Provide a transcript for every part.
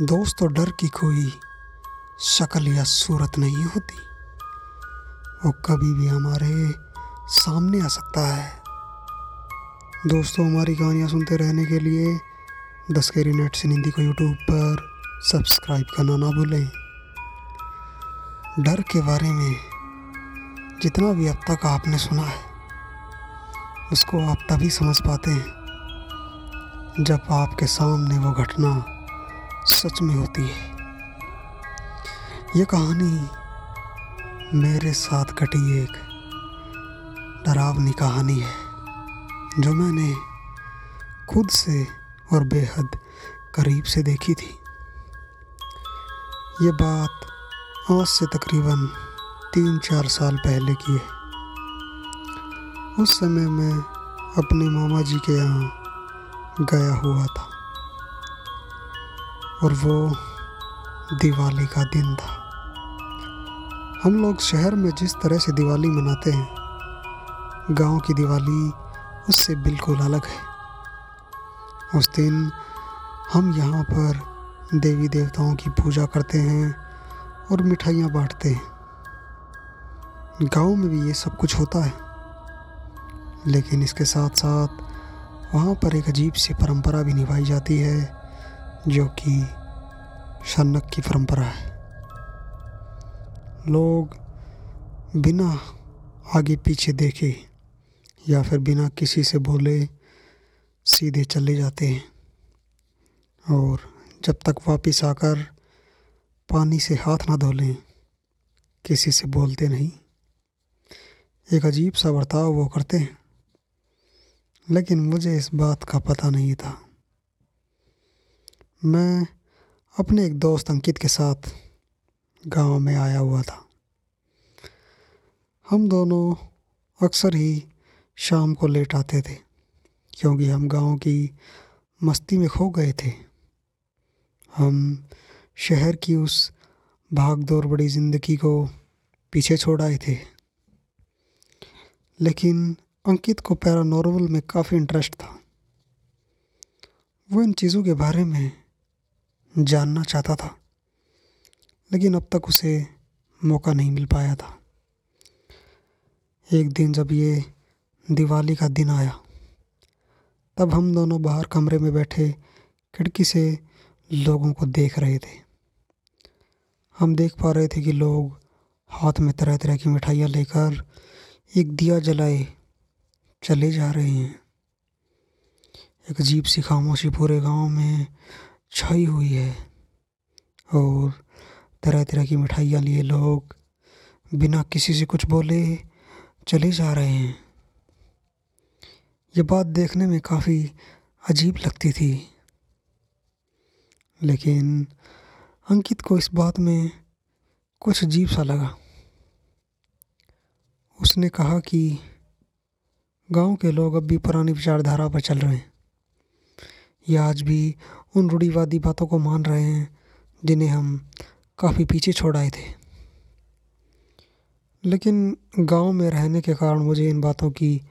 दोस्तों डर की कोई शक्ल या सूरत नहीं होती। वो कभी भी हमारे सामने आ सकता है। दोस्तों, हमारी कहानियाँ सुनते रहने के लिए दस केरी नेट से हिंदी को यूट्यूब पर सब्सक्राइब करना ना भूलें। डर के बारे में जितना भी अब तक आपने सुना है, उसको आप तभी समझ पाते हैं जब आपके सामने वो घटना सच में होती है। ये कहानी मेरे साथ घटी एक डरावनी कहानी है, जो मैंने खुद से और बेहद करीब से देखी थी। ये बात आज से तकरीबन तीन चार साल पहले की है। उस समय मैं अपने मामा जी के यहाँ गया हुआ था। और वो दिवाली का दिन था। हम लोग शहर में जिस तरह से दिवाली मनाते हैं, गाँव की दिवाली उससे बिल्कुल अलग है। उस दिन हम यहाँ पर देवी देवताओं की पूजा करते हैं और मिठाइयाँ बांटते हैं। गाँव में भी ये सब कुछ होता है, लेकिन इसके साथ साथ वहाँ पर एक अजीब सी परंपरा भी निभाई जाती है जो कि शनक की परंपरा है। लोग बिना आगे पीछे देखे या फिर बिना किसी से बोले सीधे चले जाते हैं और जब तक वापस आकर पानी से हाथ ना धो लें, किसी से बोलते नहीं। एक अजीब सा बर्ताव वो करते हैं, लेकिन मुझे इस बात का पता नहीं था। मैं अपने एक दोस्त अंकित के साथ गाँव में आया हुआ था। हम दोनों अक्सर ही शाम को लेट आते थे, क्योंकि हम गाँव की मस्ती में खो गए थे। हम शहर की उस भाग दौड़ बड़ी ज़िंदगी को पीछे छोड़ आए थे। लेकिन अंकित को पैरानॉर्मल में काफ़ी इंटरेस्ट था। वो इन चीज़ों के बारे में जानना चाहता था, लेकिन अब तक उसे मौका नहीं मिल पाया था। एक दिन जब ये दिवाली का दिन आया, तब हम दोनों बाहर कमरे में बैठे खिड़की से लोगों को देख रहे थे। हम देख पा रहे थे कि लोग हाथ में तरह तरह की मिठाइयाँ लेकर एक दिया जलाए चले जा रहे हैं। एक अजीब सी खामोशी पूरे गाँव में छाई हुई है और तरह तरह की मिठाइयाँ लिए लोग बिना किसी से कुछ बोले चले जा रहे हैं। ये बात देखने में काफ़ी अजीब लगती थी। लेकिन अंकित को इस बात में कुछ अजीब सा लगा। उसने कहा कि गाँव के लोग अब भी पुरानी विचारधारा पर चल रहे हैं। या आज भी उन रूढ़ीवादी बातों को मान रहे हैं, जिन्हें हम काफ़ी पीछे छोड़ आए थे। लेकिन गाँव में रहने के कारण मुझे इन बातों की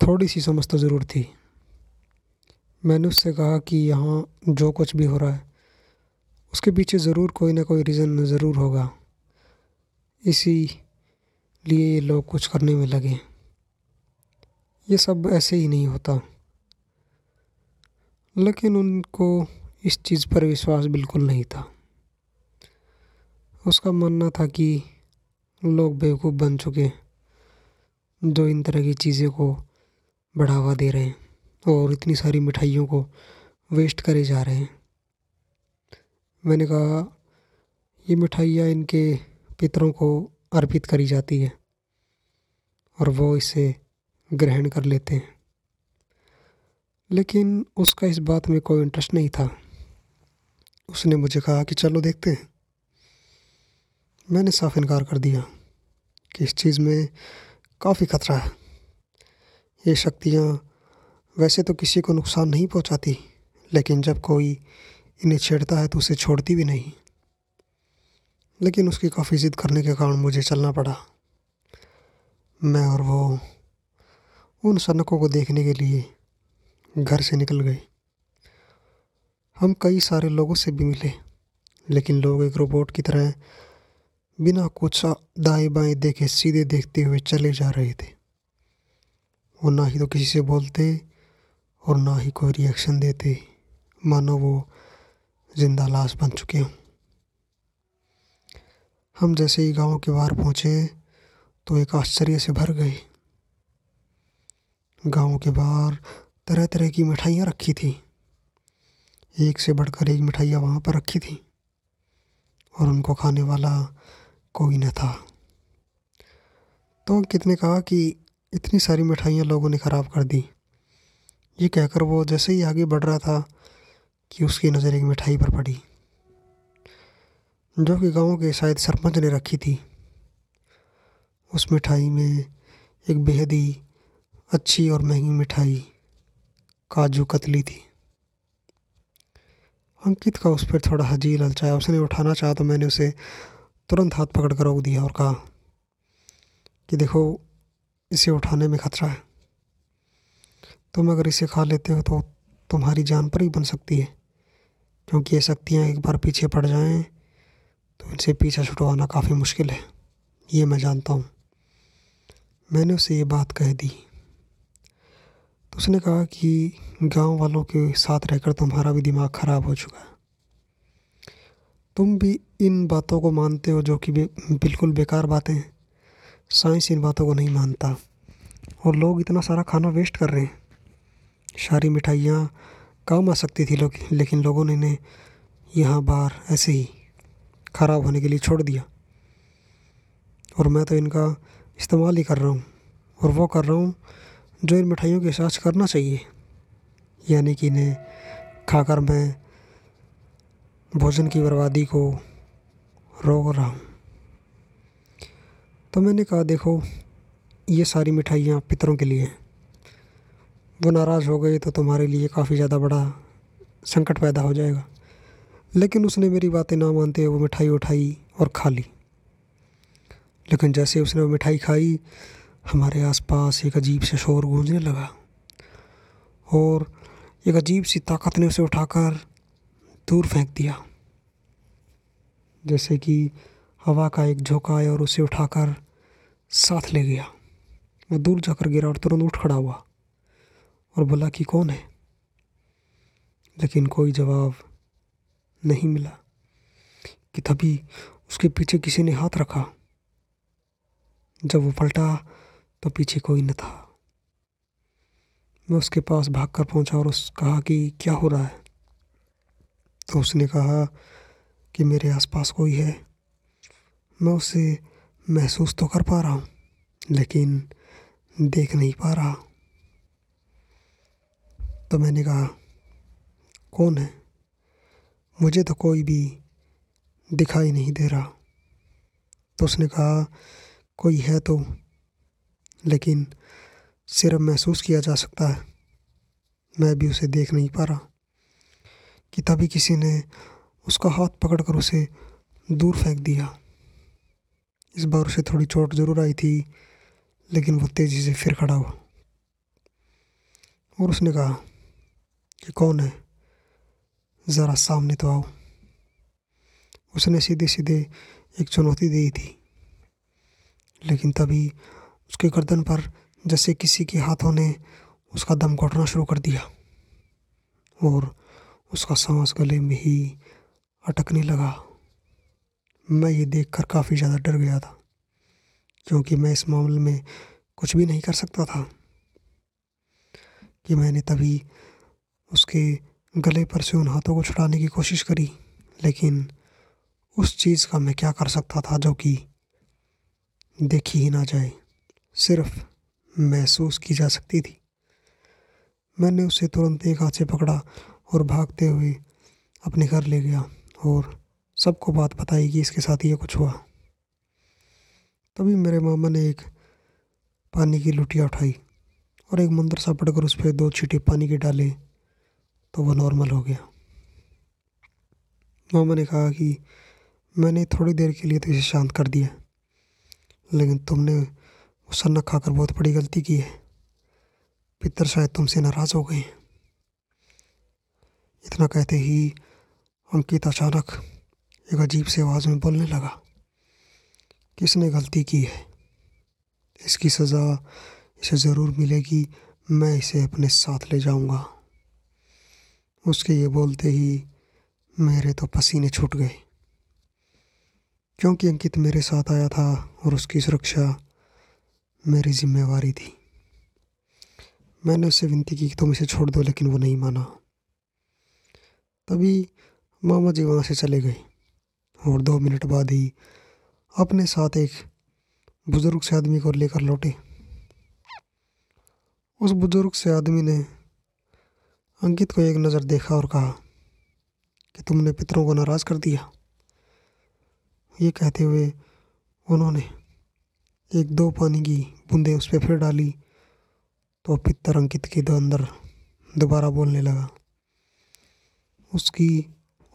थोड़ी सी समझ तो ज़रूर थी। मैंने उससे कहा कि यहाँ जो कुछ भी हो रहा है, उसके पीछे ज़रूर कोई ना कोई रीज़न ज़रूर होगा। इसी लिए ये लोग कुछ करने में लगे। ये सब ऐसे ही नहीं होता। लेकिन उनको इस चीज़ पर विश्वास बिल्कुल नहीं था। उसका मानना था कि लोग बेवकूफ़ बन चुके हैं, जो इन तरह की चीज़ों को बढ़ावा दे रहे हैं और इतनी सारी मिठाइयों को वेस्ट करे जा रहे हैं। मैंने कहा, ये मिठाइयाँ इनके पितरों को अर्पित करी जाती है और वो इसे ग्रहण कर लेते हैं। लेकिन उसका इस बात में कोई इंटरेस्ट नहीं था। उसने मुझे कहा कि चलो देखते हैं। मैंने साफ़ इनकार कर दिया कि इस चीज़ में काफ़ी खतरा है। ये शक्तियाँ वैसे तो किसी को नुकसान नहीं पहुँचाती, लेकिन जब कोई इन्हें छेड़ता है तो उसे छोड़ती भी नहीं। लेकिन उसकी काफ़ी ज़िद करने के कारण मुझे चलना पड़ा। मैं और वो उन सनकों को देखने के लिए घर से निकल गए। हम कई सारे लोगों से भी मिले, लेकिन लोग एक रोबोट की तरह बिना कुछ दाएँ बाएँ देखे सीधे देखते हुए चले जा रहे थे। वो ना ही तो किसी से बोलते और ना ही कोई रिएक्शन देते। मानो वो ज़िंदा लाश बन चुके हों। हम जैसे ही गाँव के बाहर पहुँचे तो एक आश्चर्य से भर गए। गाँव के बाहर तरह तरह की मिठाइयाँ रखी थी। एक से बढ़कर एक मिठाइयाँ वहाँ पर रखी थी और उनको खाने वाला कोई न था। तो कितने कहा कि इतनी सारी मिठाइयाँ लोगों ने ख़राब कर दी। ये कहकर वो जैसे ही आगे बढ़ रहा था कि उसकी नज़र एक मिठाई पर पड़ी, जो कि गाँव के शायद सरपंच ने रखी थी। उस मिठाई में एक बेहद ही अच्छी और महँगी मिठाई काजू कतली थी। अंकित का उस पर थोड़ा हजी ललचाया उसने उठाना चाहा तो मैंने उसे तुरंत हाथ पकड़ कर रोक दिया और कहा कि देखो, इसे उठाने में खतरा है। तुम अगर इसे खा लेते हो तो तुम्हारी जान पर ही बन सकती है। क्योंकि ये शक्तियाँ एक बार पीछे पड़ जाएँ तो इनसे पीछा छुटवाना काफ़ी मुश्किल है। ये मैं जानता हूँ। मैंने उसे ये बात कह दी। उसने कहा कि गाँव वालों के साथ रहकर तुम्हारा भी दिमाग ख़राब हो चुका है। तुम भी इन बातों को मानते हो जो कि बिल्कुल बेकार बातें हैं। साइंस इन बातों को नहीं मानता। और लोग इतना सारा खाना वेस्ट कर रहे हैं। सारी मिठाइयाँ काम आ सकती थी लोग, लेकिन लोगों ने इन्हें यहाँ बाहर ऐसे ही ख़राब होने के लिए छोड़ दिया। और मैं तो इनका इस्तेमाल ही कर रहा हूँ। और वो कर रहा हूँ जो इन मिठाइयों के साथ करना चाहिए। यानी कि इन्हें खाकर मैं भोजन की बर्बादी को रोक रहा हूँ। तो मैंने कहा, देखो, ये सारी मिठाइयाँ पितरों के लिए हैं। वो नाराज़ हो गए तो तुम्हारे लिए काफ़ी ज़्यादा बड़ा संकट पैदा हो जाएगा। लेकिन उसने मेरी बातें ना मानते हुए वो मिठाई उठाई और खा ली। लेकिन जैसे उसने वो मिठाई खाई हमारे आसपास एक अजीब से शोर गूंजने लगा और एक अजीब सी ताकत ने उसे उठाकर दूर फेंक दिया। जैसे कि हवा का एक झोंका आया और उसे उठाकर साथ ले गया। वो दूर जाकर गिरा और तुरंत उठ खड़ा हुआ और बोला कि कौन है? लेकिन कोई जवाब नहीं मिला कि तभी उसके पीछे किसी ने हाथ रखा। जब वो पलटा तो पीछे कोई न था। मैं उसके पास भाग कर पहुँचा और उस कहा कि, क्या हो रहा है? तो उसने कहा कि, मेरे आसपास कोई है। मैं उसे महसूस तो कर पा रहा हूँ, लेकिन देख नहीं पा रहा। तो मैंने कहा, कौन है? मुझे तो कोई भी दिखाई नहीं दे रहा। तो उसने कहा, कोई है तो लेकिन सिर्फ़ महसूस किया जा सकता है। मैं भी उसे देख नहीं पा रहा कि तभी किसी ने उसका हाथ पकड़कर उसे दूर फेंक दिया। इस बार उसे थोड़ी चोट ज़रूर आई थी, लेकिन वो तेज़ी से फिर खड़ा हुआ और उसने कहा कि कौन है? ज़रा सामने तो आओ। उसने सीधे सीधे एक चुनौती दी थी, लेकिन तभी उसके गर्दन पर जैसे किसी के हाथों ने उसका दम घोटना शुरू कर दिया और उसका सांस गले में ही अटकने लगा। मैं ये देखकर काफ़ी ज़्यादा डर गया था, क्योंकि मैं इस मामले में कुछ भी नहीं कर सकता था कि मैंने तभी उसके गले पर से उन हाथों को छुड़ाने की कोशिश करी, लेकिन उस चीज़ का मैं क्या कर सकता था जो कि देखी ही ना जाए। सिर्फ़ महसूस की जा सकती थी। मैंने उसे तुरंत एक हाथ से पकड़ा और भागते हुए अपने घर ले गया और सबको बात बताई कि इसके साथ ये कुछ हुआ। तभी मेरे मामा ने एक पानी की लुटिया उठाई और एक मंदिर सा पड़कर उस पर दो छीटे पानी के डाले तो वह नॉर्मल हो गया। मामा ने कहा कि मैंने थोड़ी देर के लिए तो इसे शांत कर दिया, लेकिन तुमने सन्ना खाकर बहुत बड़ी गलती की है। पितर शायद तुमसे नाराज़ हो गए। इतना कहते ही अंकित अचानक एक अजीब सी आवाज़ में बोलने लगा, किसने गलती की है? इसकी सज़ा इसे ज़रूर मिलेगी, मैं इसे अपने साथ ले जाऊँगा। उसके ये बोलते ही मेरे तो पसीने छूट गए। क्योंकि अंकित मेरे साथ आया था और उसकी सुरक्षा मेरी जिम्मेवारी थी। मैंने उससे विनती की कि तुम इसे छोड़ दो, लेकिन वो नहीं माना। तभी मामा जी वहाँ से चले गए और दो मिनट बाद ही अपने साथ एक बुज़ुर्ग से आदमी को लेकर लौटे। उस बुज़ुर्ग से आदमी ने अंकित को एक नज़र देखा और कहा, कि तुमने पितरों को नाराज़ कर दिया? ये कहते हुए उन्होंने एक दो पानी की बूंदे उस पर फिर डाली तो पितर अंकित के दो अंदर दोबारा बोलने लगा। उसकी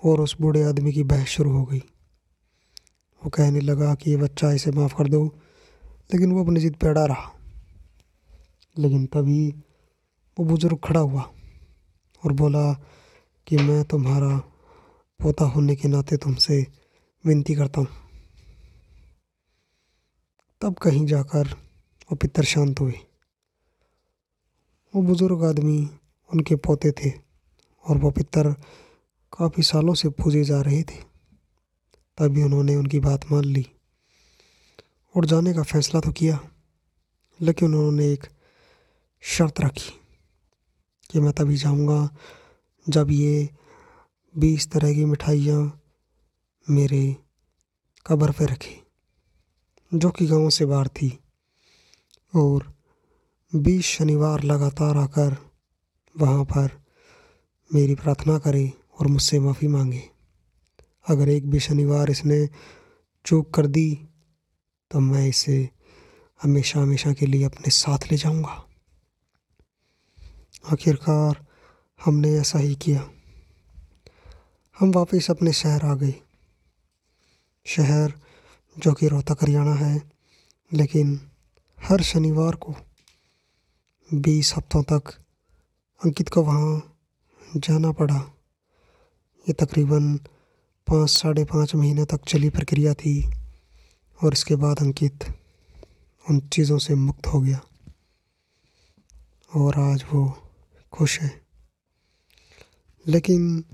और उस बूढ़े आदमी की बहस शुरू हो गई। वो कहने लगा कि ये बच्चा इसे माफ़ कर दो, लेकिन वो अपनी ज़िद पे अड़ा रहा। लेकिन तभी वो बुज़ुर्ग खड़ा हुआ और बोला कि मैं तुम्हारा पोता होने के नाते तुमसे विनती करता हूँ। तब कहीं जाकर वो पितर शांत हुए। वो बुज़ुर्ग आदमी उनके पोते थे और वो पितर काफ़ी सालों से पूजे जा रहे थे। तभी उन्होंने उनकी बात मान ली और जाने का फैसला तो किया, लेकिन उन्होंने एक शर्त रखी कि मैं तभी जाऊँगा जब ये बीस तरह की मिठाइयाँ मेरे कब्र पे रखे। जो कि गाँव से बाहर थी। और बीस शनिवार लगातार आकर वहाँ पर मेरी प्रार्थना करे और मुझसे माफ़ी मांगे। अगर एक भी शनिवार इसने चूक कर दी तो मैं इसे हमेशा हमेशा के लिए अपने साथ ले जाऊँगा। आखिरकार हमने ऐसा ही किया। हम वापस अपने शहर आ गए। शहर जो कि रोहतक, हरियाणा है। लेकिन हर शनिवार को बीस हफ्तों तक अंकित को वहाँ जाना पड़ा। ये तकरीबन पाँच, साढ़े पाँच महीने तक चली प्रक्रिया थी और इसके बाद अंकित उन चीज़ों से मुक्त हो गया और आज वो खुश है। लेकिन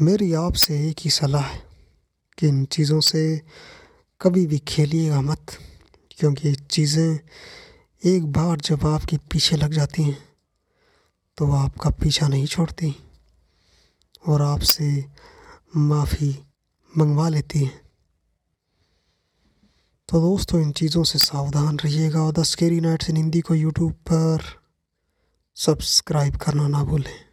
मेरी आपसे एक ही सलाह है कि इन चीज़ों से कभी भी खेलिएगा मत, क्योंकि चीज़ें एक बार जब आपके पीछे लग जाती हैं तो वो आपका पीछा नहीं छोड़ती और आपसे माफ़ी मंगवा लेती हैं। तो दोस्तों, इन चीज़ों से सावधान रहिएगा और The Scary Nights in Hindi को यूट्यूब पर सब्सक्राइब करना ना भूलें।